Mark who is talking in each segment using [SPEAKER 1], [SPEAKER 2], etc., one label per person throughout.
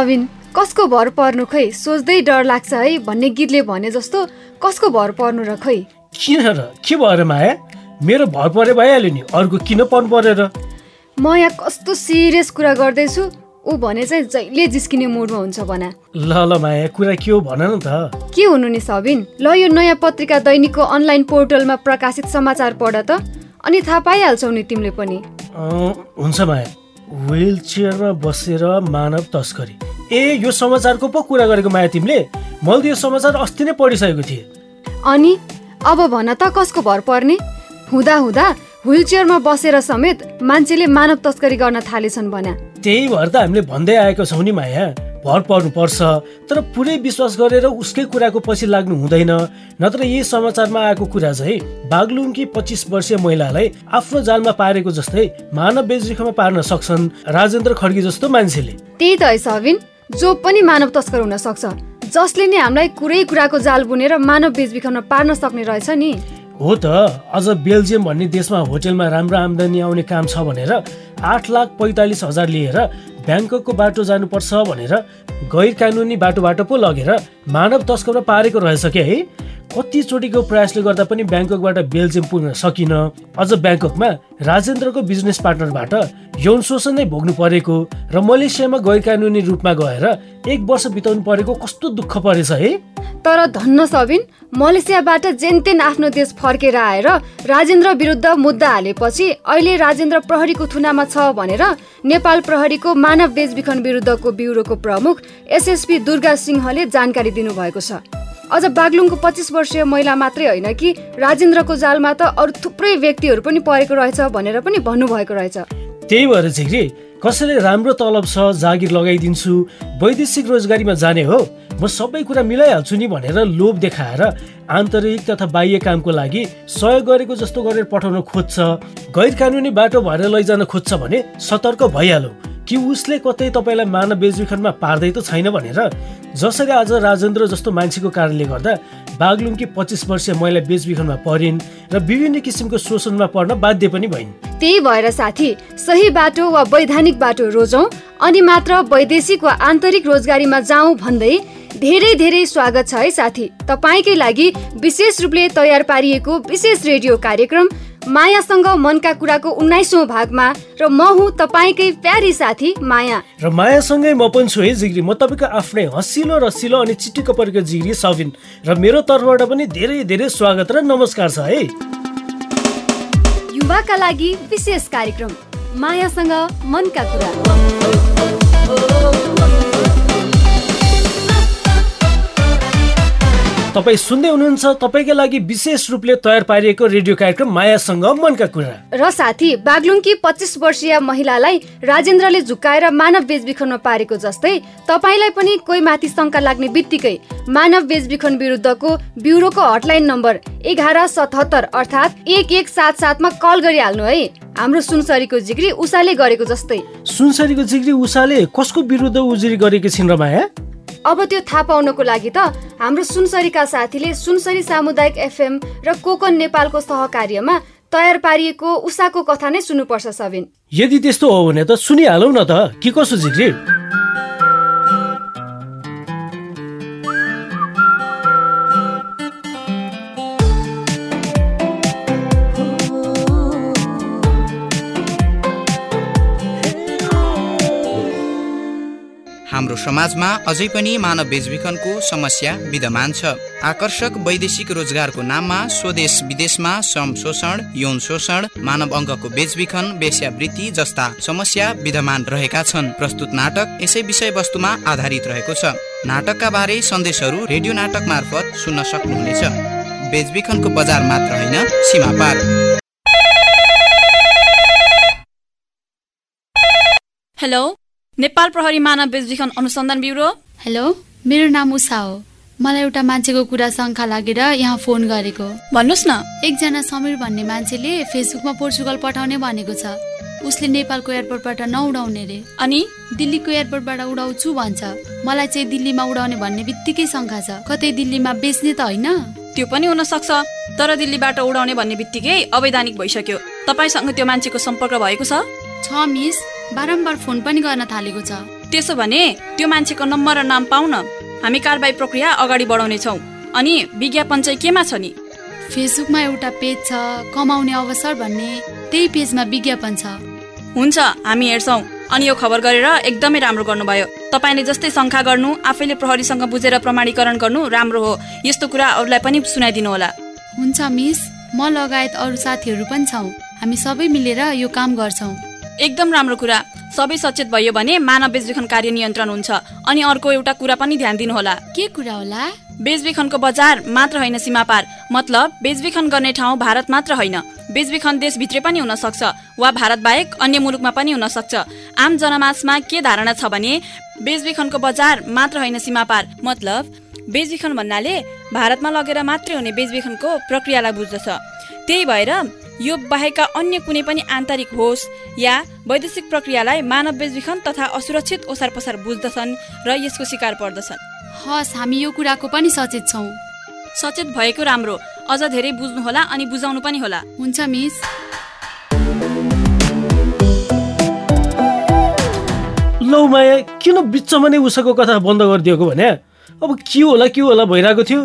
[SPEAKER 1] सबिन कसको भर पर्नु खै? सोच्दै डर लाग्छ है भन्ने गीतले भने जस्तो कसको भर पर्नु र खै?
[SPEAKER 2] किन र? के भएर माया? मेरो भर परे भइहाल्यो नि। अर्को किन पर्नु परेर
[SPEAKER 1] म यहाँ कस्तो सिरियस कुरा गर्दैछु। ऊ भने चाहिँ जहिले जिस्किने मुडमा हुन्छ भना।
[SPEAKER 2] ल ल माया कुरा के हो भन न त।
[SPEAKER 1] के हुनु नि सबिन? ल यो नयाँ पत्रिका दैनिकको अनलाइन पोर्टलमा प्रकाशित समाचार पढ त। अनि थाहा पाइहाल्छौ नि तिमीले पनि।
[SPEAKER 2] हुन्छ माया। व्हिल चेयरमा बसेर मानव तस्करी। ए यो समाचारको पो कुरा गरेको माया तिमीले? मैले त यो समाचार अस्ति नै पढिसकेको थिएँ।
[SPEAKER 1] अनि? अब भन त कसको भर पर्ने? हुँदा हुँदा व्हिल चेयरमा बसेर समेत मान्छेले मानव तस्करी गर्न थालेछन् भना।
[SPEAKER 2] त्यही भएर त हामीले भन्दै आएको छौँ नि माया। भर पर्नुपर्छ तर पुरै विश्वास गरेर उसकै कुराको पछि लाग्नु हुँदैन। नत्र यही समाचारमा आएको कुरा चाहिँ बागलुङकी पच्चिस वर्षीय महिलालाई आफ्नो जालमा पारेको जस्तै मानव बेचबिखनमा पार्न सक्छन् राजेन्द्र खड्गी जस्तो मान्छेले।
[SPEAKER 1] त्यही त है सबिन जो पनि मानव तस्कर हुन सक्छ जसले नै हामीलाई कुरै कुराको जाल बुनेर मानव बेचबिखनमा पार्न सक्ने रहेछ नि।
[SPEAKER 2] हो त अझ बेल्जियम भन्ने देशमा होटेलमा राम्रो आम्दानी आउने काम छ भनेर आठ लाख पैँतालिस हजार लिएर ब्याङ्ककको बाटो जानुपर्छ भनेर गैर कानुनी बाटोबाट पो लगेर मानव तस्करमा पारेको रहेछ क्या है। कतिचोटिको प्रयासले गर्दा पनि ब्याङ्ककबाट बेल्जियम पुग्न सकिन। अझ ब्याङ्ककमा राजेन्द्रको बिजनेस पार्टनरबाट यौन शोषण नै भोग्नु परेको र मलेसियामा गैर कानुनी रूपमा गएर एक वर्ष बिताउनु परेको कस्तो दुःख परेछ है?
[SPEAKER 1] तर धन्न सबिन मलेसियाबाट जेनतेन आफ्नो देश फर्केर आएर राजेन्द्र विरुद्ध मुद्दा हालेपछि अहिले राजेन्द्र प्रहरीको थुनामा छ भनेर नेपाल प्रहरीको मानव बेचबिखन विरुद्धको ब्युरोको प्रमुख एसएसपी दुर्गा सिंहले जानकारी दिनुभएको छ। अझ बागलुङको पच्चिस वर्षीय महिला मात्रै होइन कि राजेन्द्रको जालमा त अरू थुप्रै व्यक्तिहरू पनि परेको रहेछ भनेर पनि भन्नुभएको रहेछ।
[SPEAKER 2] त्यही भएर झिग्री कसैले राम्रो तलब छ जागिर लगाइदिन्छु वैदेशिक रोजगारीमा जाने हो म सबै कुरा मिलाइहाल्छु नि भनेर लोभ देखाएर आन्तरिक तथा बाह्य कामको लागि सहयोग गरेको जस्तो गरेर पठाउन खोज्छ गैर कानुनी बाटो भएर लैजान खोज्छ भने सतर्क भइहालौ। कि उसले कतै तपाईँलाई मानव बेचबिखनमा पार्दै त छैन भनेर जसरी आज राजेन्द्र जस्तो मान्छेको कारणले गर्दा बागलुङकी पच्चिस वर्षीय महिला बेचबिखनमा परिन् र विभिन्न किसिमको शोषणमा पर्न बाध्य पनि भइन्।
[SPEAKER 1] त्यही भएर साथी सही बाटो वा वैधानिक बाटो रोजौँ अनि मात्र वैदेशिक वा आन्तरिक रोजगारीमा जाउँ भन्दै धेरै धेरै स्वागत छ है साथी। तपाईँकै लागि विशेष रूपले तयार पारिएको विशेष रेडियो कार्यक्रम मायासँग मनका कुराको उन्नाइसौँ भागमा र म हुँ तपाईँकै प्यारी साथी माया।
[SPEAKER 2] र मायासँगै म पनि छु है जिग्री। म तपाईँको आफ्नै हँसिलो रसिलो अनि चिटिक्क परेको जिग्री सबिन र मेरो तर्फबाट पनि धेरै धेरै स्वागत र नमस्कार छ है।
[SPEAKER 1] युवाका लागि विशेष कार्यक्रम। मायासँग मनका कुरा।
[SPEAKER 2] तपाईँ सुन्दै हुनुहुन्छ तपाईँकै लागि विशेष रूपले तयार पारिएको रेडियो कार्यक्रम मायासँग मनका कुरा।
[SPEAKER 1] र साथी बागलुङकी पच्चिस वर्षीय महिलालाई राजेन्द्रले झुकाएर मानव बेचबिखनमा पारेको जस्तै तपाईँलाई पनि कोही माथि शङ्का लाग्ने बित्तिकै मानव बेचबिखन विरुद्धको ब्युरोको हटलाइन नम्बर एघार सतहत्तर अर्थात् एक एक सात सातमा कल गरिहाल्नु है। हाम्रो सुनसरीको जिग्री उषाले गरेको जस्तै।
[SPEAKER 2] सुनसरीको जिग्री उषाले कसको विरुद्ध उजुरी गरेकी छिन् र माया?
[SPEAKER 1] अब त्यो थाहा पाउनको लागि त हाम्रो सुनसरीका साथीले सुनसरी सामुदायिक एफएम र कोकन नेपालको सहकार्यमा तयार पारिएको उषाको कथा नै सुन्नुपर्छ सबिन।
[SPEAKER 2] यदि त्यस्तो हो भने त सुनिहालौ न त। के कसो जिग्री
[SPEAKER 3] समाजमा अझै पनि मानव बेचबिखनको समस्या विद्यमान छ। आकर्षक वैदेशिक रोजगारको नाममा स्वदेश विदेशमा श्रम शोषण यौन शोषण मानव अङ्गको बेचबिखन वेश्यावृत्ति जस्ता समस्या विद्यमान रहेका छन्। प्रस्तुत नाटक यसै विषयवस्तुमा आधारित रहेको छ। नाटकका बारे सन्देशहरू रेडियो नाटक मार्फत सुन्न सक्नुहुनेछ। बेचबिखनको बजार मात्र होइन सीमा पार।
[SPEAKER 4] हेलो? नेपाल प्रहरी मानव बेचबिखन अनुसन्धान ब्युरो।
[SPEAKER 5] हेलो मेरो नाम उषा हो। मलाई एउटा मान्छेको कुरा शङ्का लागेर यहाँ फोन गरेको।
[SPEAKER 4] भन्नुहोस् न।
[SPEAKER 5] एकजना समीर भन्ने मान्छेले फेसबुकमा पोर्चुगल पठाउने भनेको छ। उसले नेपालको एयरपोर्टबाट नउडाउने रे।
[SPEAKER 4] अनि?
[SPEAKER 5] दिल्लीको एयरपोर्टबाट उडाउँछु भन्छ। मलाई चाहिँ दिल्लीमा उडाउने भन्ने बित्तिकै शङ्का छ। कतै दिल्लीमा बेच्ने त होइन?
[SPEAKER 4] त्यो पनि हुन सक्छ तर दिल्लीबाट उडाउने भन्ने बित्तिकै अवैधानिक भइसक्यो। तपाईँसँग त्यो मान्छेको सम्पर्क भएको छ?
[SPEAKER 5] छ मिस। बारम्बार फोन पनि गर्न थालेको छ।
[SPEAKER 4] त्यसो भने त्यो मान्छेको नम्बर र नाम पाउ न हामी कारबाही प्रक्रिया अगाडि बढाउनेछौँ अनि विज्ञापन चाहिँ केमा छ नि?
[SPEAKER 5] फेसबुकमा एउटा पेज छ कमाउने अवसर भन्ने त्यही पेजमा विज्ञापन छ।
[SPEAKER 4] हुन्छ हामी हेर्छौँ। अनि यो खबर गरेर एकदमै राम्रो गर्नुभयो। तपाईँले जस्तै शङ्का गर्नु आफैले प्रहरीसँग बुझेर प्रमाणीकरण गर्नु राम्रो हो। यस्तो कुरा अरूलाई पनि सुनाइदिनु होला।
[SPEAKER 5] हुन्छ मिस। म लगायत अरू साथीहरू पनि छौँ। हामी सबै मिलेर यो काम गर्छौँ।
[SPEAKER 4] एकदम राम्रो कुरा। सबै सचेत भयो भने मानव बेचबिखन कार्य नियन्त्रण हुन्छ। अनि अर्को एउटा कुरा पनि ध्यान दिनुहोला।
[SPEAKER 5] के कुरा होला?
[SPEAKER 4] बेचबिखनको बजार मात्र होइन सीमापार। मतलब बेचबिखन गर्ने ठाउँ भारत मात्र होइन। बेचबिखन देशभित्रै पनि हुन सक्छ वा भारत बाहेक अन्य मुलुकमा पनि हुन सक्छ आम जनमासमा के धारणा छ भने बेचबिखनको बजार मात्र होइन सीमापार। मतलब बेचबिखन भन्नाले भारतमा लगेर मात्रै हुने बेचबिखनको प्रक्रियालाई बुझ्दछ। त्यही भएर यो बाहेकका अन्य कुनै पनि आन्तरिक होस् या वैदेशिक प्रक्रियालाई मानव बेचबिखन तथा असुरक्षित ओसार पसार बुझ्दछन् र यसको शिकार पर्दछन्।
[SPEAKER 5] हस् हामी यो कुराको पनि सचेत छौँ।
[SPEAKER 4] सचेत भएको राम्रो। अझ धेरै बुझ्नुहोला अनि बुझाउनु पनि होला।
[SPEAKER 5] हुन्छ मिस।
[SPEAKER 2] लौ माया किन बिचमा नै उसको कथा बन्द गरिदिएको भने? अब के होला के होला भइरहेको थियो?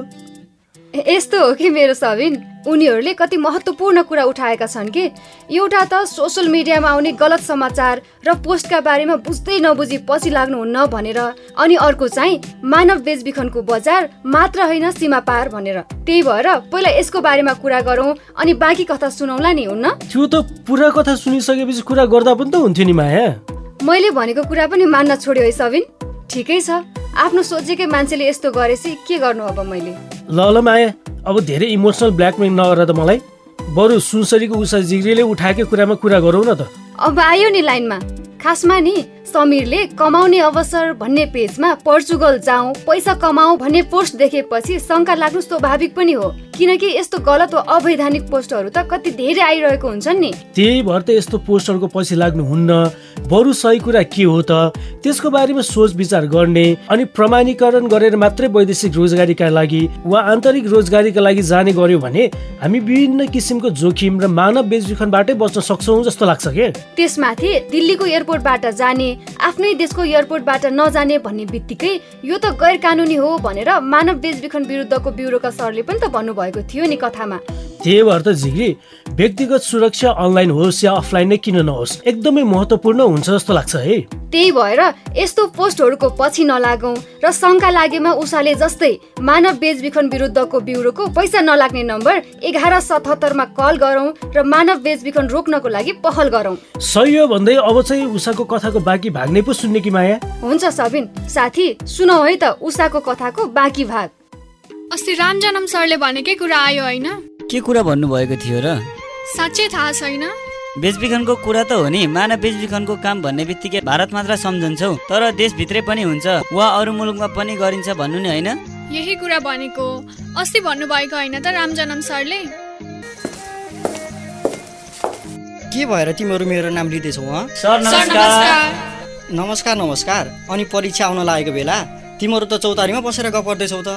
[SPEAKER 1] यस्तो हो कि मेरो सबिन? उनीहरूले कति महत्त्वपूर्ण कुरा उठाएका छन् कि? एउटा त सोसियल मिडियामा आउने गलत समाचार र पोस्टका बारेमा बुझ्दै नबुझी पछि लाग्नुहुन्न भनेर अनि अर्को चाहिँ मानव बेचबिखनको बजार मात्र होइन सीमा पार भनेर। त्यही भएर पहिला यसको बारेमा कुरा गरौँ अनि बाँकी कथा सुनौला नि हुन्न?
[SPEAKER 2] त्यो त पुरा कथा सुनिसकेपछि कुरा गर्दा पनि त हुन्थ्यो नि माया।
[SPEAKER 1] मैले भनेको कुरा पनि मान्न छोड्यो है सबिन ठिकै छ। आफ्नो सोचेकै मान्छेले यस्तो गरेपछि के गर्नु अब मैले?
[SPEAKER 2] ल ल माया। अब धेरै इमोसनल ब्ल्याकमेल नगर त मलाई बरु सुनसरीको उषा जिग्रीले उठाएकै कुरामा कुरा गरौँ न त।
[SPEAKER 1] अब आयो नि लाइनमा। खासमा नि समीरले कमाउने अवसर भन्ने पेजमा पोर्चुगल जाउँ पैसा कमाऊ भन्ने पोस्ट देखेपछि शङ्का लाग्नु स्वाभाविक पनि हो। किनकि यस्तो गलत वा अवैधानिक पोस्टहरू त कति धेरै आइरहेको हुन्छन् नि।
[SPEAKER 2] त्यही भएर त यस्तो पोस्टरको पछि लाग्नुहुन्न बरु सही कुरा के हो त? त्यसको बारेमा सोच विचार गर्ने अनि प्रमाणीकरण गरेर मात्रै वैदेशिक रोजगारीका लागि वा आन्तरिक रोजगारीका लागि जाने गर्यो भने हामी विभिन्न किसिमको जोखिम र मानव बेचबिखनबाटै बच्न सक्छौँ जस्तो लाग्छ के?
[SPEAKER 1] त्यसमाथि दिल्लीको एयरपोर्टबाट जाने आफ्नै देशको एयरपोर्टबाट नजाने भन्ने बित्तिकै यो त गैर कानुनी हो भनेर मानव बेचबिखन विरुद्धको ब्युरोका सरले पनि त भन्नुभएको थियो नि कथामा।
[SPEAKER 2] त्यही भएर त झिग्री व्यक्तिगत सुरक्षा अनलाइन होस् या अफलाइन नै किन नहोस् एकदमै महत्त्वपूर्ण हुन्छ जस्तो लाग्छ है।
[SPEAKER 1] त्यही भएर यस्तो पोस्टहरूको पछि नलागौँ र शङ्का लागेमा उषाले जस्तै मानव बेचबिखन विरुद्धको ब्युरोको पैसा नलाग्ने नम्बर एघार सतहत्तरमा कल गरौँ र मानव बेचबिखन रोक्नको लागि पहल गरौँ।
[SPEAKER 2] सही हो भन्दै अब चाहिँ उषाको कथाको बाँकी भाग नै पो सुन्ने कि माया?
[SPEAKER 1] हुन्छ सबिन साथी सुनौ है त उषाको कथाको बाँकी भाग।
[SPEAKER 6] अस्ति रामजनम सरले भनेकै कुरा आयो होइन?
[SPEAKER 7] के कुरा भन्नुभएको थियो र?
[SPEAKER 6] साँच्चै थाहा छैन।
[SPEAKER 7] बेचबिखनको कुरा त हो नि। मानव बेचबिखनको काम भन्ने बित्तिकै भारत मात्र सम्झन्छौ। तर देशभित्रै पनि हुन्छ। वा अरू मुलुकमा पनि गरिन्छ भन्नु नि होइन?
[SPEAKER 6] यही कुरा भनेको। अस्ति भन्नुभएको होइन त रामजनम सरले?
[SPEAKER 8] के भएर तिमीहरू मेरो नाम लिँदैछौ
[SPEAKER 6] नमस्कार
[SPEAKER 8] नमस्कार। अनि परीक्षा आउन लागेको बेला तिमीहरू त चौतारीमा बसेर गफ गर्दैछौ त।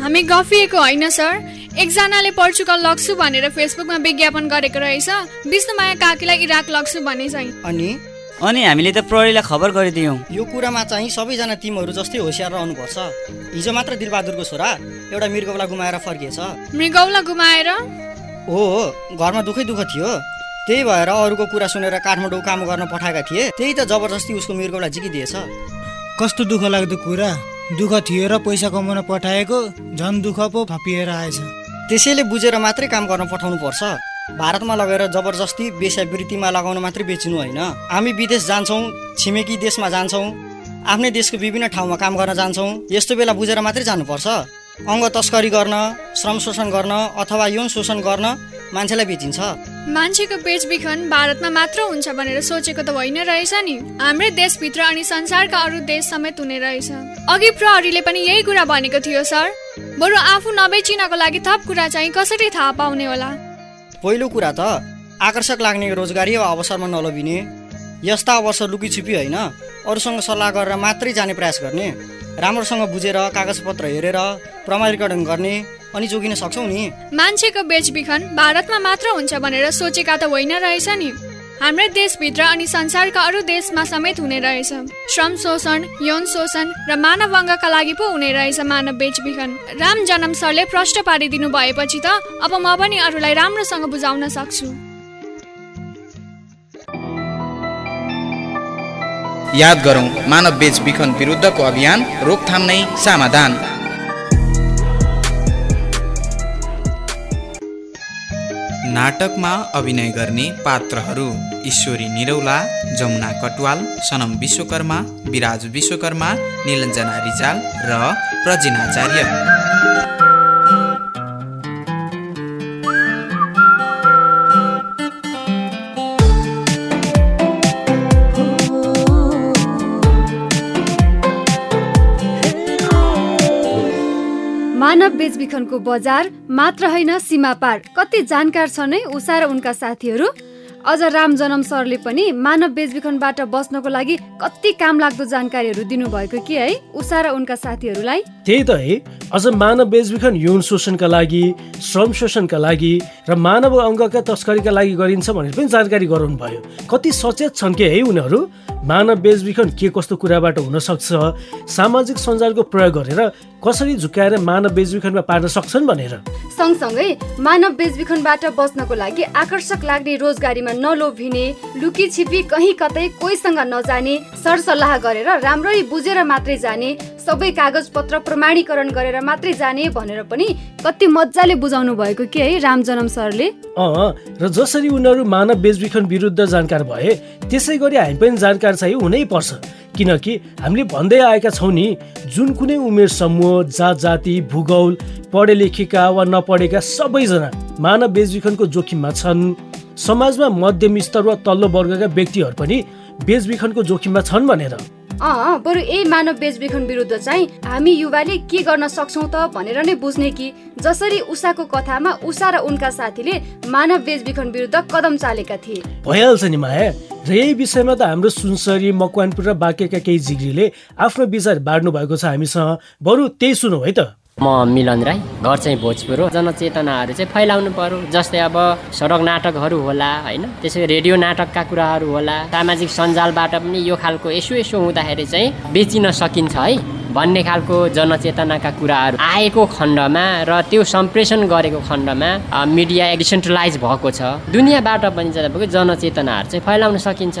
[SPEAKER 6] हामी गफिएको होइन सर। एकजनाले पोर्चुगल लग्छु भनेर फेसबुकमा विज्ञापन गरेको रहेछ। विष्णुमाया काकीलाई इराक लग्छु भने चाहिँ।
[SPEAKER 8] अनि?
[SPEAKER 7] अनि हामीले त प्रहरीलाई खबर गरिदियौँ।
[SPEAKER 8] यो कुरामा चाहिँ सबैजना तिमीहरू जस्तै होसियार रहनुपर्छ। हिजो मात्र दिलबहादुरको छोरा एउटा मृगौला गुमाएर फर्किएछ।
[SPEAKER 6] मृगौला गुमाएर?
[SPEAKER 8] हो हो। घरमा दुःखै दुःख थियो। त्यही भएर अरूको कुरा सुनेर काठमाडौँ काम गर्न पठाएका थिए। त्यही त जबरजस्ती उसको मृगौला जिकिदिएछ
[SPEAKER 9] कस्तो दुःख लाग्दो कुरा। दुःख थियो र पैसा कमाउन पठाएको झन् दुःख पो थपिएर आएछ।
[SPEAKER 8] त्यसैले बुझेर मात्रै काम गर्न पठाउनु पर्छ भारतमा लगेर जबरजस्ती वेश्यावृत्तिमा लगाउन मात्रै बेच्नु होइन। हामी विदेश जान्छौँ छिमेकी देशमा जान्छौँ आफ्नै देशको विभिन्न ठाउँमा काम गर्न जान्छौँ यस्तो बेला बुझेर मात्रै जानुपर्छ। अङ्ग तस्करी गर्न श्रम शोषण गर्न अथवा यौन शोषण गर्न मान्छेलाई बेचिन्छ।
[SPEAKER 6] मान्छेको बेचबिखन भारतमा मात्र हुन्छ भनेर सोचेको त होइन रहेछ नि। हाम्रै देशभित्र अनि संसारका अरू देश समेत हुने रहेछ। अघि प्रहरीले पनि यही कुरा भनेको थियो सर। बरु आफू नबेचिनको लागि थप कुरा चाहिँ कसरी थाहा पाउने होला?
[SPEAKER 8] पहिलो कुरा त आकर्षक लाग्ने रोजगारी वा अवसरमा नलबिने यस्ता अवसर लुकीछुपी होइन। अरूसँग सल्लाह गरेर मात्रै जाने प्रयास गर्ने। राम्रोसँग बुझेर कागजपत्र हेरेर प्रमाणीकरण गर्ने अनि जोगिन सक्छौ नि।
[SPEAKER 6] मान्छेको बेचबिखन भारतमा मात्र हुन्छ भनेर सोचेका त होइन रहेछ नि। हाम्रै देशभित्र अनि संसारका अरू देशमा समेत हुने रहेछ। श्रम शोषण यौन शोषण र मानव अङ्गका लागि पो हुने रहेछ मानव बेचबिखन। राम जनम सरले प्रष्ट पारिदिनु भएपछि त अब म पनि अरूलाई राम्रोसँग बुझाउन सक्छु।
[SPEAKER 3] याद गरौँ मानव बेचबिखन विरुद्धको अभियान रोकथाम नै समाधान। नाटकमा अभिनय गर्ने पात्रहरू ईश्वरी निरौला जमुना कटवाल सनम विश्वकर्मा विराज विश्वकर्मा निलञ्जना रिजाल र प्रजिनाचार्य।
[SPEAKER 1] बेचबिखनको बजार मात्र होइन सीमा पार। कति जानकार छन् है उषा र उनका साथीहरू। अझ राम जनम सरले पनि मानव बेचबिखनबाट बच्नको लागि कति काम लाग्दो जानकारीहरू दिनुभएको कि है? उषा र उनका साथीहरूलाई
[SPEAKER 2] त्यही त है अझ मानव बेचबिखन यौन शोषणका लागि श्रम शोषणका लागि र मानव अङ्गका तस्करीका लागि गरिन्छ भनेर पनि जानकारी गराउनु भयो कति सचेत छन् के है उनीहरू? मानव बेचबिखन के कस्तो कुराबाट हुनसक्छ? सामाजिक सञ्जालको प्रयोग गरेर कसरी झुकाएर मानव बेचबिखनमा पार्न सक्छन् भनेर?
[SPEAKER 1] सँगसँगै मानव बेचबिखनबाट बच्नको लागि आकर्षक लाग्ने रोजगारीमा नलोभिने लुकी छिपी कहीँ कतै कोहीसँग नजाने सरसल्लाह गरेर राम्ररी बुझेर मात्रै जाने सबै कागज पत्र प्रमाणीकरण गरेर मात्रै जाने भनेर पनि कति मजाले बुझाउनु भएको कि है राम जनम सरले?
[SPEAKER 2] अँ र जसरी उनीहरू मानव बेचबिखन विरुद्ध जानकार भए त्यसै गरी हामी पनि जानकार चाहिँ हुनै पर्छ। किनकि हामीले भन्दै आएका छौँ नि जुन कुनै उमेर समूह जात जाति भूगोल पढे लेखेका वा नपढेका सबैजना मानव बेचबिखनको जोखिममा छन्। समाजमा मध्यम स्तर वा तल्लो वर्गका व्यक्तिहरू पनि बेचबिखनको जोखिममा छन् भनेर।
[SPEAKER 1] अँ बरु यही मानव बेचबिखन विरुद्ध चाहिँ हामी युवाले के गर्न सक्छौँ त भनेर नै बुझ्ने कि? जसरी उषाको कथामा उषा र उनका साथीले मानव बेचबिखन विरुद्ध कदम चालेका थिए।
[SPEAKER 2] भइहाल्छ नि माया। र यही विषयमा त हाम्रो सुनसरी मकवानपुर र बाँकेका केही जिग्रीले आफ्नो विचार बाँड्नु भएको छ हामीसँग। बरु त्यही सुनौ है त।
[SPEAKER 10] म मिलन राई घर चाहिँ भोजपुर हो। जनचेतनाहरू चाहिँ फैलाउनु पर्यो। जस्तै अब सडक नाटकहरू होला होइन? त्यसै रेडियो नाटकका कुराहरू होला। सामाजिक सञ्जालबाट पनि यो खालको यसो यसो हुँदाखेरि चाहिँ बेचिन सकिन्छ है। भन्ने खालको जनचेतनाका कुराहरू आएको खण्डमा र त्यो सम्प्रेषण गरेको खण्डमा मिडिया डिसेन्ट्रलाइज भएको छ। दुनियाँबाट पनि तपाईँको जनचेतनाहरू चाहिँ फैलाउन सकिन्छ।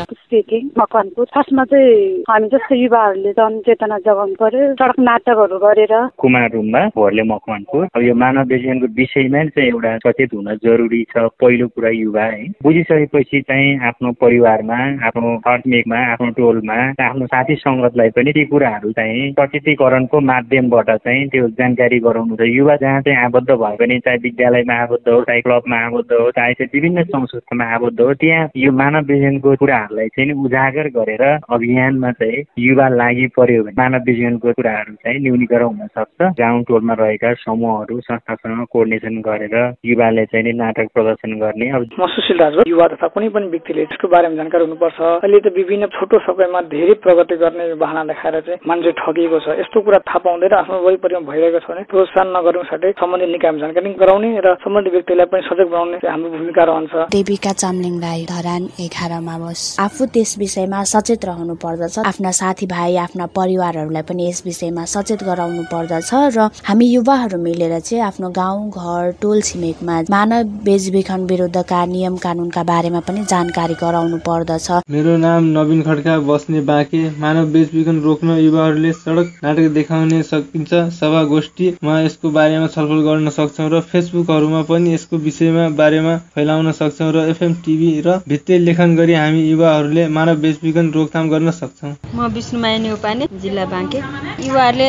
[SPEAKER 11] खासमा चाहिँ हामी जस्तो युवाहरूले जनचेतना जगाउनु पर्यो सडक नाटकहरू गरेर।
[SPEAKER 12] कुमार रुममा भोरले मकवानपुर अब यो मानव विज्ञानको विषयमा चाहिँ एउटा सचेत हुन जरुरी छ पहिलो कुरा युवा है। बुझिसकेपछि चाहिँ आफ्नो परिवारमा आफ्नो छरछिमेकमा आफ्नो टोलमा आफ्नो साथी सङ्गतलाई पनि ती कुराहरू चाहिँ सचेतीकरणको माध्यमबाट चाहिँ त्यो जानकारी गराउनु छ। युवा जहाँ चाहिँ आबद्ध भयो भने चाहे विद्यालयमा आबद्ध हो चाहे क्लबमा आबद्ध हो चाहे चाहिँ विभिन्न संस्थामा आबद्ध हो त्यहाँ यो मानव विज्ञानको कुराहरूलाई चाहिँ नि उजागर गरेर अभियानमा चाहिँ युवा लागि पर्यो भने मानव विज्ञानको कुराहरू चाहिँ न्यूनीकरण हुन सक्छ। गाउँ टोलमा रहेका समूहहरू संस्थासँग कोर्डिनेसन गरेर युवाले चाहिँ नि नाटक प्रदर्शन गर्ने अब
[SPEAKER 13] म सुशील हो। युवा तथा कुनै पनि व्यक्तिले यसको बारेमा जानकारी हुनुपर्छ। अहिले त विभिन्न छोटो समयमा धेरै प्रगति गर्ने बहाना देखाएर चाहिँ मान्छे ठगिएको छ। यस्तो कुरा थाहा पाउँदै र आफ्नो वरिपरिमा भइरहेको छ भने प्रोत्साहन नगर्नु साथै सम्बन्धित निकायमा जानकारी गराउने र सम्बन्धित व्यक्तिलाई पनि सजग बनाउने हाम्रो भूमिका रहन्छ।
[SPEAKER 14] देविका चामलिङ राई धरान एघारमा बस। आफू त्यस विषयमा सचेत रहनु पर्दछ। आफ्ना साथीभाइ आफ्ना परिवारहरूलाई पनि यस विषयमा सचेत गराउनु पर्दछ र हामी युवाहरू मिलेर चाहिँ आफ्नो गाउँ घर टोल छिमेकमा मानव बेचबिखन विरुद्धका नियम कानुनका बारेमा पनि जानकारी गराउनु पर्दछ।
[SPEAKER 15] मेरो नाम नवीन खड्का बस्ने बाँके। मानव बेचबिखन रोक्न युवाहरूले सडक नाटक देखाउने सकिन्छ। सभा गोष्ठीमा यसको बारेमा छलफल गर्न सक्छौँ र फेसबुकहरूमा पनि यसको विषयमा बारेमा फैलाउन सक्छौँ र एफएम टिभी र भित्ते लेखन गरी हामी युवाहरूले मानव बेचबिखन रोकथाम गर्न सक्छौँ।
[SPEAKER 16] म विष्णुमाया नेउपाने जिल्ला बाँके। युवाहरूले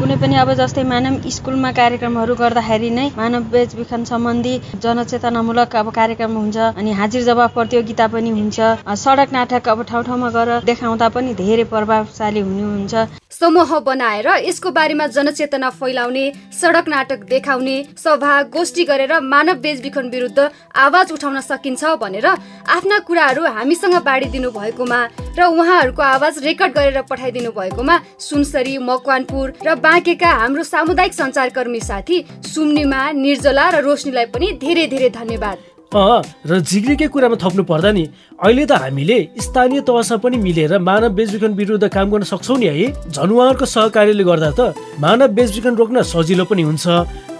[SPEAKER 16] कुनै पनि अब जस्तै मानव स्कुलमा कार्यक्रमहरू गर्दाखेरि नै मानव बेचबिखन सम्बन्धी जनचेतनामूलक अब कार्यक्रम हुन्छ अनि हाजिर जवाब प्रतियोगिता पनि हुन्छ। सडक नाटक अब ठाउँ ठाउँमा गएर देखाउँदा पनि धेरै प्रभावशाली हुने हुन्छ
[SPEAKER 1] समूह बनाएर यसको बारेमा जनचेतना फैलाउने सडक नाटक देखाउने सभा गोष्ठी गरेर मानव बेचबिखन विरुद्ध आवाज उठाउन सकिन्छ भनेर आफ्ना कुराहरू हामीसँग बाँडिदिनु भएकोमा र उहाँहरूको आवाज रेकर्ड गरेर पठाइदिनु भएकोमा सुनसरी मकवानपुर र बाँकेका हाम्रो सामुदायिक सञ्चारकर्मी साथी सुम्निमा निर्जला र रोशनीलाई पनि धेरै धेरै धन्यवाद।
[SPEAKER 2] अँ र जिग्रीकै कुरामा थप्नु पर्दा नि अहिले त हामीले स्थानीय तहसँग पनि मिलेर मानव बेचबिखन विरुद्ध काम गर्न सक्छौँ नि है। झन् उहाँहरूको सहकार्यले गर्दा त मानव बेचबिखन रोक्न सजिलो पनि हुन्छ।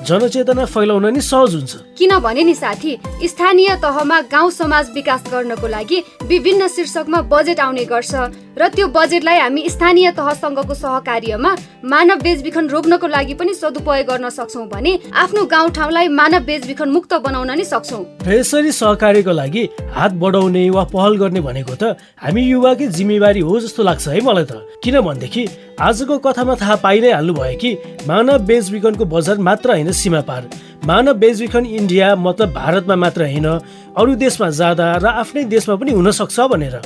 [SPEAKER 2] जनचेतना फैलाउन नि सहज हुन्छ।
[SPEAKER 1] किनभने नि साथी स्थानीय तहमा गाउँ समाज विकास गर्नको लागि विभिन्न शीर्षकमा बजेट आउने गर्छ र त्यो बजेटलाई हामी स्थानीय तहसँगको सहकार्यमा मानव बेचबिखन रोक्नको लागि पनि सदुपयोग गर्न सक्छौँ भने आफ्नो गाउँठाउँलाई मानव बेचबिखन मुक्त बनाउन नि सक्छौँ।
[SPEAKER 2] यसरी सहकार्यको लागि हात बढाउने वा पहल गर्ने भनेको त हामी युवाकै जिम्मेवारी हो जस्तो लाग्छ है मलाई त। किनभनेदेखि आजको कथामा थाहा पाइ नै हाल्नु भयो कि मानव बेचबिखनको बजार मात्र होइन सीमा पार मानव बेचबिखन इन्डिया मतलब भारतमा मात्र होइन अरू देशमा जाँदा र आफ्नै देशमा पनि हुन सक्छ भनेर।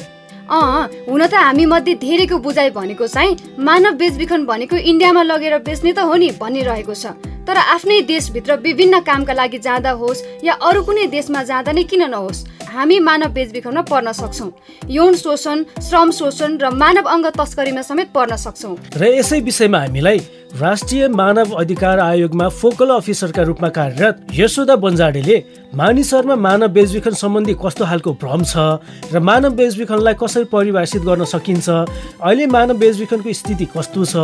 [SPEAKER 1] अँ हुन त हामी मध्ये धेरैको बुझाइ भनेको चाहिँ मानव बेचबिखन भनेको इन्डियामा लगेर बेच्ने त हो नि भनिरहेको छ। तर आफ्नै देशभित्र विभिन्न कामका लागि जाँदा होस् या अरू कुनै देशमा जाँदा नै किन नहोस् हामी मानव बेचबिखनमा पर्न सक्छौँ। यौन शोषण श्रम शोषण र मानव अङ्ग तस्करीमा समेत पर्न सक्छौँ।
[SPEAKER 2] र यसै विषयमा हामीलाई राष्ट्रिय मानव अधिकार आयोगमा फोकल अफिसरका रूपमा कार्यरत यशोदा बन्जाडेले मानिसहरूमा मानव बेचबिखन सम्बन्धी कस्तो खालको भ्रम छ र मानव बेचबिखनलाई कसरी परिभाषित गर्न सकिन्छ अहिले मानव बेचबिखनको स्थिति कस्तो छ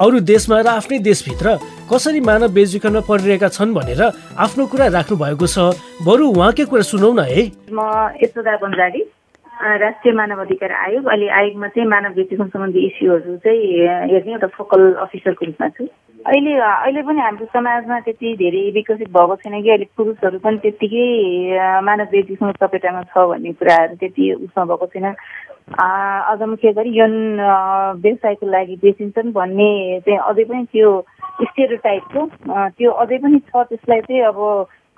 [SPEAKER 2] अरू देशमा र आफ्नै देशभित्र कसरी मानव बेचबिखनमा परिरहेका छन् भनेर आफ्नो कुरा राख्नु भएको छ। बरु उहाँकै कुरा सुनौ न है।
[SPEAKER 17] म राष्ट्रिय मानव अधिकार आयोग। अहिले आयोगमा चाहिँ मानव बेचबिखन सम्बन्धी इस्युहरू चाहिँ हेर्ने एउटा फोकल अफिसरको रूपमा छु। अहिले अहिले पनि हाम्रो समाजमा त्यति धेरै विकसित भएको छैन कि। अहिले पुरुषहरू पनि त्यत्तिकै मानव बेचबिखनको चपेटामा छ भन्ने कुराहरू त्यति उसमा भएको छैन। अझ मुख्य गरी यौन व्यवसायको लागि बेचिन्छन् भन्ने चाहिँ अझै पनि त्यो स्टेरो टाइपको त्यो अझै पनि छ त्यसलाई चाहिँ अब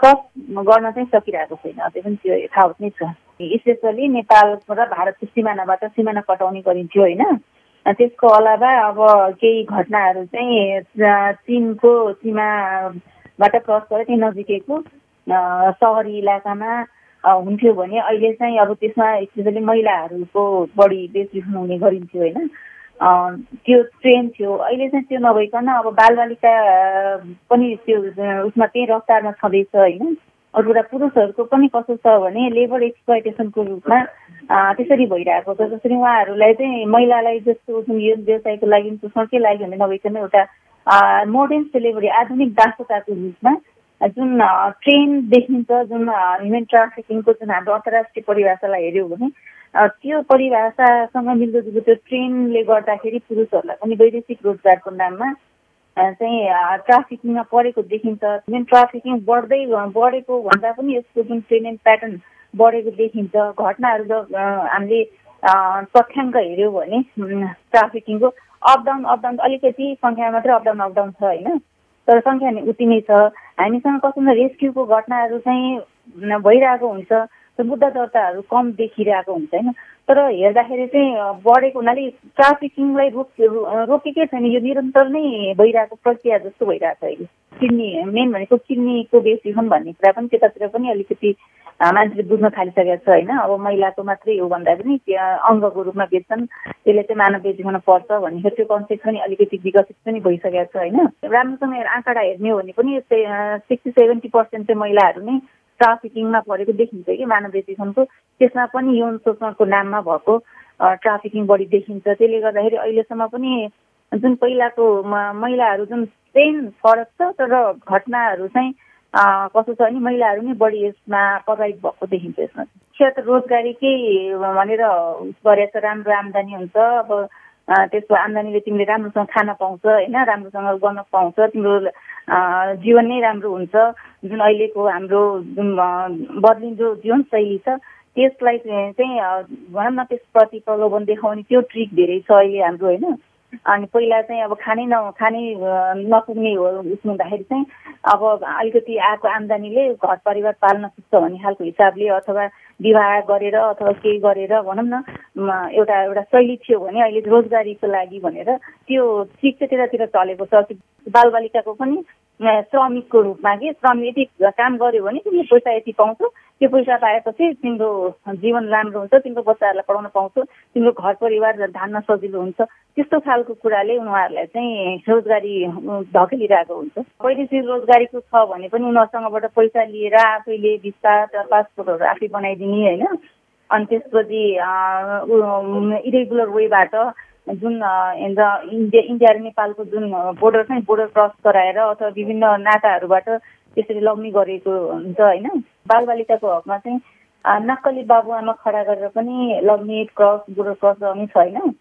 [SPEAKER 17] क्रस गर्न चाहिँ सकिरहेको छैन अझै पनि त्यो यथावत नै छ। स्पेसली नेपाल र भारतको सिमानाबाट सिमाना कटाउने गरिन्थ्यो होइन। त्यसको अलावा अब केही घटनाहरू चाहिँ चिनको सीमाबाट क्रस गरेर त्यही नजिकैको सहरी इलाकामा हुन्थ्यो भने अहिले चाहिँ अब त्यसमा स्पेसली महिलाहरूको बढी बेचबिखन हुने गरिन्थ्यो होइन। त्यो ट्रेन थियो। अहिले चाहिँ त्यो नभइकन अब बालबालिका पनि त्यो उसमा त्यही रफ्तारमा छँदैछ होइन? अरू कुरा पुरुषहरूको पनि कस्तो छ भने लेबर एक्सप्लोइटेसनको रूपमा त्यसरी भइरहेको छ। जसरी उहाँहरूलाई चाहिँ महिलालाई जस्तो जुन यो व्यवसायको लागि शोषणकै लागि भन्ने नभइकन एउटा मोडर्न सेलिब्रेटी आधुनिक दासताको रूपमा जुन ट्रेन देखिन्छ जुन ह्युमन ट्राफिकिङको जुन हाम्रो अन्तर्राष्ट्रिय परिभाषालाई हेऱ्यौँ भने त्यो परिभाषासँग मिल्दोजुल्दो त्यो ट्रेनले गर्दाखेरि पुरुषहरूलाई पनि वैदेशिक रोजगारको नाममा चाहिँ ट्राफिकिङमा परेको देखिन्छ। जुन ट्राफिकिङ बढ्दै बढेको भन्दा पनि यसको जुन ट्रेनिङ प्याटर्न बढेको देखिन्छ। घटनाहरू हामीले तथ्याङ्क हेऱ्यौँ भने ट्राफिकिङको अपडाउन अपडाउन अलिकति सङ्ख्या मात्रै अपडाउन अपडाउन छ होइन? तर सङ्ख्या उति नै छ। हामीसँग कस्तो रेस्क्युको घटनाहरू चाहिँ भइरहेको हुन्छ। मुद्दा दर्ताहरू कम देखिरहेको हुन्छ होइन? तर हेर्दाखेरि चाहिँ बढेको हुनाले ट्राफिकिङलाई रोक रोकेकै छैन। यो निरन्तर नै भइरहेको प्रक्रिया जस्तो भइरहेको छ अहिले। किडनी मेन भनेको किडनीको बेचिखन भन्ने कुरा पनि त्यतातिर पनि अलिकति मान्छेले बुझ्न थालिसकेको छ होइन? अब महिलाको मात्रै हो भन्दा पनि अङ्गको रूपमा बेच्छन्। त्यसले चाहिँ मानव बेचिखन पर्छ भन्ने त्यो कन्सेप्ट पनि अलिकति विकसित पनि भइसकेको छ होइन? राम्रोसँग आँकडा हेर्ने हो भने पनि सिक्सटी सेभेन्टी पर्सेन्ट चाहिँ महिलाहरू नै ट्राफिकिङमा परेको देखिन्छ कि मानव बेचिखनको त्यसमा पनि यौन शोषणको नाममा भएको ट्राफिकिङ बढी देखिन्छ। त्यसले गर्दाखेरि अहिलेसम्म पनि जुन पहिलाको महिलाहरू जुन ट्रेन फरक छ तर घटनाहरू चाहिँ कस्तो छ भने महिलाहरू नै बढी यसमा प्रभावित भएको देखिन्छ यसमा। मुख्य रोजगारीकै भनेर गरेर राम्रो आम्दानी हुन्छ। अब त्यसको आम्दानीले तिमीले राम्रोसँग खान पाउँछ होइन? राम्रोसँग गर्न पाउँछ। तिम्रो जीवन नै राम्रो हुन्छ। जुन अहिलेको हाम्रो जुन बदलिँदो जीवनशैली छ त्यसलाई चाहिँ भनौँ न त्यसप्रति प्रलोभन देखाउने त्यो ट्रिक धेरै छ अहिले हाम्रो होइन। अनि पहिला चाहिँ अब खानै न खानै नपुग्ने हो उस हुँदाखेरि चाहिँ अब अलिकति आएको आम्दानीले घर परिवार पाल्न सक्छ भन्ने खालको हिसाबले अथवा विवाह गरेर अथवा केही गरेर भनौँ न एउटा एउटा शैली थियो भने अहिले रोजगारीको लागि भनेर त्यो चिक चाहिँ त्यतातिर चलेको छ। बालबालिकाको पनि श्रमिकको रूपमा कि श्रमिक यति काम गर्यो भने तिमीले पैसा यति पाउँछौ। त्यो पैसा पाएपछि तिम्रो जीवन राम्रो हुन्छ तिम्रो बच्चाहरूलाई पढाउन पाउँछौ तिम्रो घर परिवार धान्न सजिलो हुन्छ। त्यस्तो खालको कुराले उनीहरूलाई चाहिँ रोजगारी धकेलिरहेको हुन्छ। वैदेशिक रोजगारीको छ भने पनि उनीहरूसँगबाट पैसा लिएर आफैले भिसा पासपोर्टहरू आफै बनाइदिने होइन। अनि त्यसपछि इरेगुलर वेबाट जुन इन्डिया इन्डिया र नेपालको जुन बोर्डर छ नि बोर्डर क्रस गराएर अथवा विभिन्न नाकाहरूबाट त्यसरी लग्ने गरेको हुन्छ होइन? बालबालिकाको हकमा चाहिँ नक्कली बाबुआमा खडा गरेर पनि लग्ने क्रस बोर्डर क्रस गर्ने छ होइन?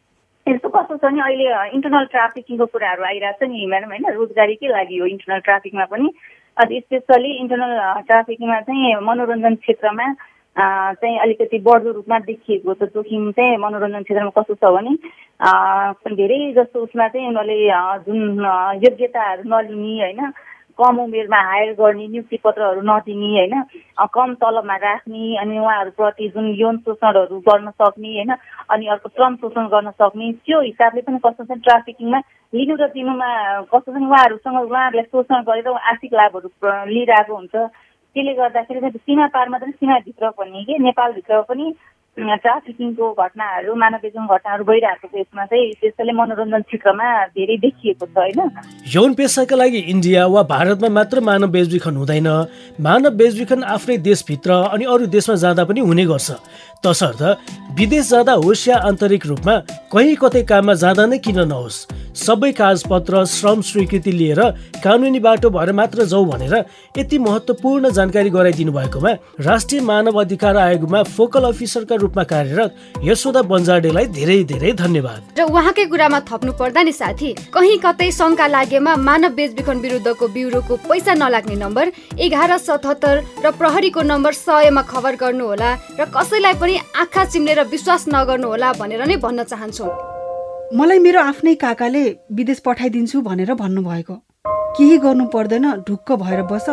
[SPEAKER 17] यस्तो कस्तो छ नि अहिले इन्टरनल ट्राफिकिङको कुराहरू आइरहेको छ नि म्याडम होइन? रोजगारीकै लागि हो इन्टरनल ट्राफिकमा पनि। स्पेसली इन्टरनल ट्राफिकिङमा चाहिँ मनोरञ्जन क्षेत्रमा चाहिँ अलिकति बढ्दो रूपमा देखिएको छ जोखिम चाहिँ मनोरञ्जन क्षेत्रमा कस्तो छ भने धेरै जस्तो उसमा चाहिँ उनीहरूले जुन योग्यताहरू नलिने होइन कम उमेरमा हायर गर्ने नियुक्ति पत्रहरू नदिने होइन कम तलबमा राख्ने अनि उहाँहरूप्रति जुन यौन शोषणहरू गर्न सक्ने होइन अनि अर्को श्रम शोषण गर्न सक्ने त्यो हिसाबले पनि कस्तो छ ट्राफिकिङमा लिनु र दिनुमा कस्तो छ उहाँहरूसँग उहाँहरूलाई शोषण गरेर आर्थिक लाभहरू लिइरहेको हुन्छ। त्यसले गर्दाखेरि सीमा पारमा पनि सीमाभित्र पनि के नेपालभित्र पनि ट्राफिकिङको घटनाहरू मानव बेचन घटनाहरू भइरहेको छ यसमा चाहिँ। त्यसैले मनोरञ्जन क्षेत्रमा धेरै देखिएको छ होइन?
[SPEAKER 2] यौन पेसाका लागि इन्डिया वा भारतमा मात्र मानव बेचबिखन हुँदैन। मानव बेचबिखन आफ्नै देशभित्र अनि अरू देशमा जाँदा पनि हुने गर्छ। तसर्थ विदेश जाँदा होस् या आन्तरिक रूपमा कहीँ कतै काममा जाँदा नै किन नहोस्? सबै कागजपत्र श्रम स्वीकृति लिएर कानुनी बाटो भएर मात्र जाउँ भनेर यति महत्त्वपूर्ण जानकारी गराइदिनु भएकोमा राष्ट्रिय मानव अधिकार आयोगमा फोकल अफिसरका रूपमा कार्यरत यशोदा बन्जाडेलाई धेरै धेरै धन्यवाद।
[SPEAKER 1] र उहाँकै कुरामा थप्नु पर्दा नि साथी कहीँ कतै शङ्का लागेमा मानव बेचबिखन विरुद्धको ब्युरोको पैसा नलाग्ने नम्बर एघार सतहत्तर र प्रहरीको नम्बर सयमा खबर गर्नुहोला र कसैलाई पनि आँखा चिम्लेर विश्वास नगर्नुहोला भनेर नै भन्न चाहन्छु।
[SPEAKER 18] मलाई मेरो आफ्नै काकाले विदेश पठाइदिन्छु भनेर भन्नुभएको। केही गर्नु पर्दैन ढुक्क भएर बस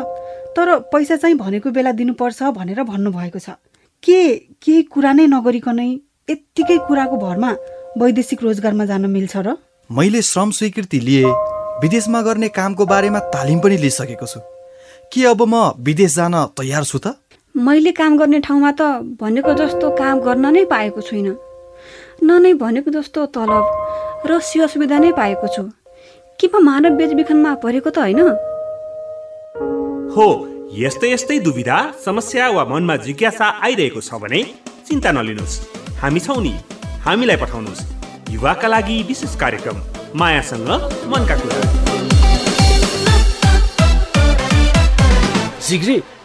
[SPEAKER 18] तर पैसा चाहिँ भनेको बेला दिनुपर्छ भनेर भन्नुभएको छ। के केही कुरा नै नगरिकनै यत्तिकै कुराको भरमा वैदेशिक रोजगारमा जान मिल्छ र?
[SPEAKER 19] मैले श्रम स्वीकृति लिए विदेशमा गर्ने कामको बारेमा तालिम पनि लिइसकेको छु। के अब म विदेश जान तयार छु त?
[SPEAKER 20] मैले काम गर्ने ठाउँमा त भनेको जस्तो काम गर्न नै पाएको छुइनँ। न नै भनेको जस्तो तलब र सेवा सुविधा नै पाएको छु। के म मानव बेचबिखनमा परेको त होइन?
[SPEAKER 21] हो यस्तै यस्तै दुविधा समस्या वा मनमा जिज्ञासा आइरहेको छ भने चिन्ता नलिनुहोस्। हामी छौँ नि। हामीलाई पठाउनुहोस्। युवाका लागि विशेष कार्यक्रम। मायासँग मनका कुरा।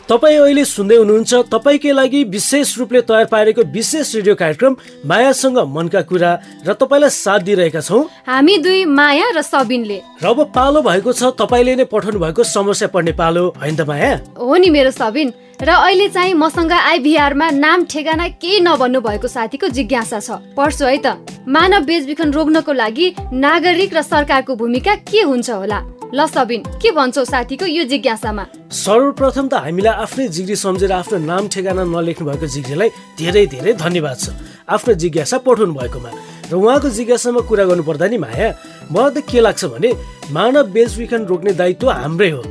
[SPEAKER 2] तपाईँ अहिले सुन्दै हुनुहुन्छ तपाईँकै लागि विशेष रूपले तयार पारेको विशेष रेडियो कार्यक्रम मायासँग मनका कुरा र तपाईँलाई साथ दिइरहेका छौँ।
[SPEAKER 1] हामी दुई माया र सबिनले।
[SPEAKER 2] र अब पालो भएको छ तपाईँले नै पठाउनु भएको समस्या पर्ने पालो होइन त माया?
[SPEAKER 1] हो नि मेरो सबिन। र अहिले चाहिँ मसँग आइभीआरमा नाम ठेगाना केही नभन्नु भएको साथीको जिज्ञासा छ। पढ्छु है त मानव बेचबिखन रोक्नको लागि नागरिक र सरकारको भूमिका के हुन्छ होला? ल सबिन के भन्छौ साथीको यो जिज्ञासामा?
[SPEAKER 2] सर्वप्रथम त हामीलाई आफ्नै जिग्री सम्झेर आफ्नो नाम ठेगाना नलेख्नु भएको जिग्रीलाई धेरै धेरै धन्यवाद छ। आफ्नो जिज्ञासा पठाउनु भएकोमा। र उहाँको जिज्ञासामा कुरा गर्नु पर्दा नि माया मलाई त के लाग्छ भने मानव बेचबिखन रोक्ने दायित्व हाम्रै हो।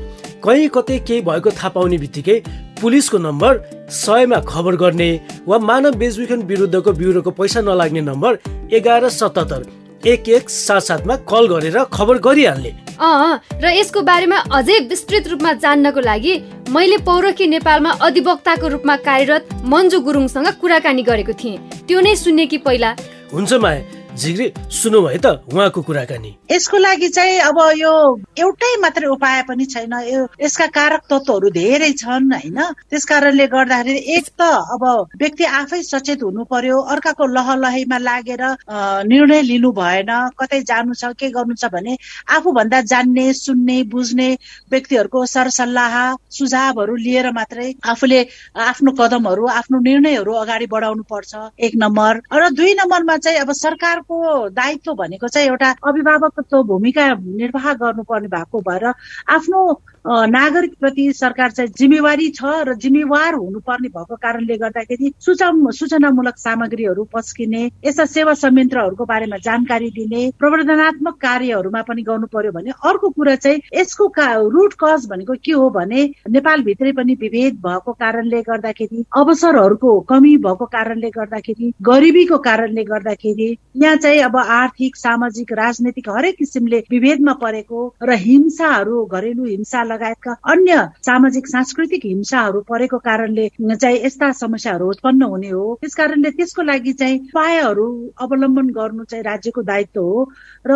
[SPEAKER 2] कहीँ कतै केही भएको थाहा पाउने बित्तिकै पुलिसको नम्बर सयमा खबर गर्ने वा मानव बेचबिखन विरुद्धको ब्युरोको पैसा नलाग्ने नम्बर एघार सतहत्तर एक एक सात सातमा कल गरेर खबर गरिहाल्ने।
[SPEAKER 1] र यसको बारेमा अझै विस्तृत रूपमा जान्नको लागि मैले पौरखी नेपालमा अधिवक्ताको रूपमा कार्यरत मन्जु गुरुङसँग कुराकानी गरेको थिएँ। त्यो नै सुन्ने कि पहिला?
[SPEAKER 2] हुन्छ माया झिग्री सुन्नु भयो त उहाँको कुराकानी।
[SPEAKER 22] यसको लागि चाहिँ अब यो एउटै मात्रै उपाय पनि छैन। यसका कारक तत्वहरू धेरै छन् होइन? त्यस कारणले गर्दाखेरि एक त अब व्यक्ति आफै सचेत हुनु पर्यो अर्काको लहलहीमा लागेर निर्णय लिनु भएन कतै जानु छ के गर्नु छ भने आफूभन्दा जान्ने सुन्ने बुझ्ने व्यक्तिहरूको सरसल्लाह सुझावहरू लिएर मात्रै आफूले आफ्नो कदमहरू आफ्नो निर्णयहरू अगाडि बढाउनु पर्छ एक नम्बर। र दुई नम्बरमा चाहिँ अब सरकार सरकारको दायित्व भनेको चाहिँ एउटा अभिभावकत्व भूमिका निर्वाह गर्नुपर्ने भएको भएर आफ्नो नागरिक प्रति सरकार चाहिँ जिम्मेवारी छ र जिम्मेवार हुनुपर्ने भएको कारणले गर्दाखेरि सूचना सूचनामूलक सामग्रीहरू पस्किने यस्ता सेवा संयन्त्रहरूको बारेमा जानकारी दिने प्रवर्धनात्मक कार्यहरूमा पनि गर्नु पर्यो भने अर्को कुरा चाहिँ यसको रुट कज भनेको के हो भने नेपालभित्रै पनि विभेद भएको कारणले गर्दाखेरि अवसरहरूको कमी भएको कारणले गर्दाखेरि गरिबीको कारणले गर्दाखेरि यहाँ चाहिँ अब आर्थिक सामाजिक राजनैतिक हरेक किसिमले विभेदमा परेको र हिंसाहरू घरेलु हिंसा लगायतका अन्य सामाजिक सांस्कृतिक हिंसाहरू परेको कारणले चाहिँ यस्ता समस्याहरू उत्पन्न हुने हो। त्यस कारणले त्यसको लागि चाहिँ उपायहरू अवलम्बन गर्नु चाहिँ राज्यको दायित्व हो। र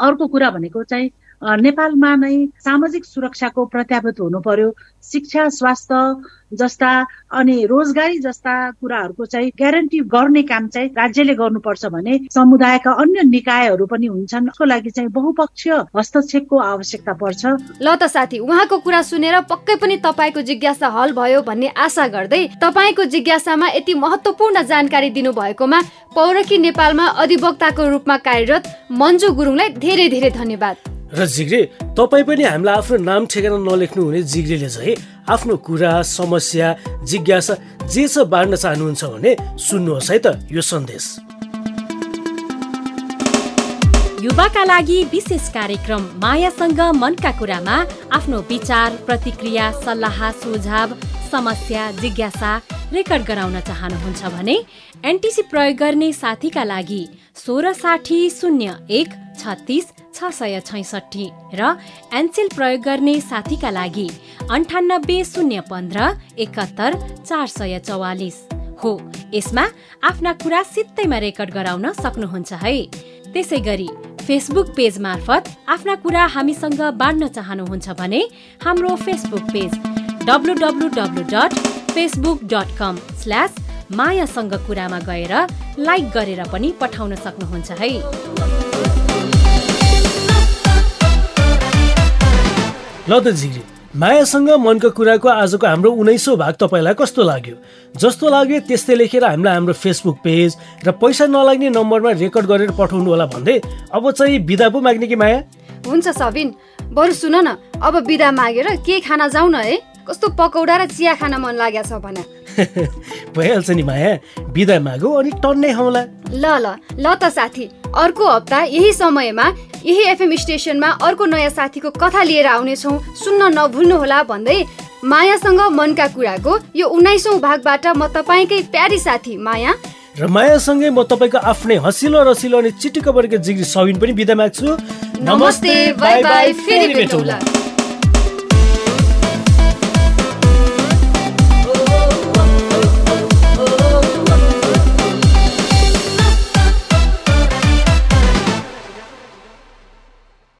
[SPEAKER 22] अर्को कुरा भनेको चाहिँ नेपालमा नै सामाजिक सुरक्षाको प्रत्याभूत हुनु पर्यो। शिक्षा स्वास्थ्य जस्ता अनि रोजगारी जस्ता कुराहरूको चाहिँ ग्यारेन्टी गर्ने काम चाहिँ राज्यले गर्नुपर्छ भने समुदायका अन्य निकायहरू पनि हुन्छन्। त्यसको लागि चाहिँ बहुपक्षीय हस्तक्षेपको आवश्यकता पर्छ।
[SPEAKER 1] ल त साथी उहाँको कुरा सुनेर पक्कै पनि तपाईँको जिज्ञासा हल भयो भन्ने आशा गर्दै तपाईँको जिज्ञासामा यति महत्वपूर्ण जानकारी दिनुभएकोमा पौरखी नेपालमा अधिवक्ताको रूपमा कार्यरत मन्जु गुरुङलाई धेरै धेरै धन्यवाद।
[SPEAKER 2] र जिग्रे तपाईँ पनि हामीलाई आफ्नो नाम ठेगाना नलेख्नु हुने जिग्रेले चाहिँ आफ्नो कुरा समस्या जिज्ञासा जे छ बाँड्न चाहनुहुन्छ भने सुन्नुहोस् है त यो सन्देश।
[SPEAKER 23] युवाका लागि विशेष कार्यक्रम मायासँग मनका कुरामा आफ्नो विचार प्रतिक्रिया सल्लाह सुझाव समस्या जिज्ञासा रेकर्ड गराउन चाहनुहुन्छ भने एनटिसी प्रयोग गर्ने साथीका लागि सोह्र साठी शून्य एक छत्तिस छ सय छैसठी र एनसेल प्रयोग गर्ने साथीका लागि अन्ठानब्बे शून्य पन्ध्र एकात्तर चार सय चौवालिस। हो यसमा आफ्ना कुरा सित्तैमा रेकर्ड गराउन सक्नुहुन्छ है। त्यसै गरी फेसबुक पेज मार्फत आफ्ना कुरा हामीसँग बाँड्न चाहनुहुन्छ भने हाम्रो Facebook page W W W dot Facebook dot com slash मायासँग कुरामा गएर लाइक गरेर पनि पठाउन सक्नुहुन्छ है।
[SPEAKER 2] ल त जिग्री मायासँग मनको कुराको आजको हाम्रो उन्नाइसौँ भाग तपाईँलाई कस्तो लाग्यो? जस्तो लाग्यो त्यस्तै लेखेर हामीलाई हाम्रो फेसबुक पेज र पैसा नलाग्ने नम्बरमा रेकर्ड गरेर पठाउनु होला भन्दै अब चाहिँ बिदा पो माग्ने कि माया?
[SPEAKER 1] हुन्छ सबिन बरु सुन न अब बिदा मागेर के खाना जाउँ न है? कस्तो पकौडा र चिया खान मन लागेको छ भन।
[SPEAKER 2] भइहाल्छ नि माया। बिदा मागो अनि टन्नै खाउँला
[SPEAKER 1] ल। ल ल त साथी। अर्को हप्ता यही समयमा यही एफएम स्टेसनमा अर्को नयाँ साथीको कथा लिएर आउनेछौँ। सुन्न नभुल्नुहोला भन्दै मायासँग मनका कुराको यो उन्नाइसौँ भागबाट म तपाईँकै प्यारी साथी माया।
[SPEAKER 2] र मायासँगै म तपाईँको आफ्नै हँसिलो रसिलो अनि चिटिक्क परेको जिग्री सबिन पनि बिदा माग्छु।
[SPEAKER 1] नमस्ते बाई बाई फेरि भेटौँला।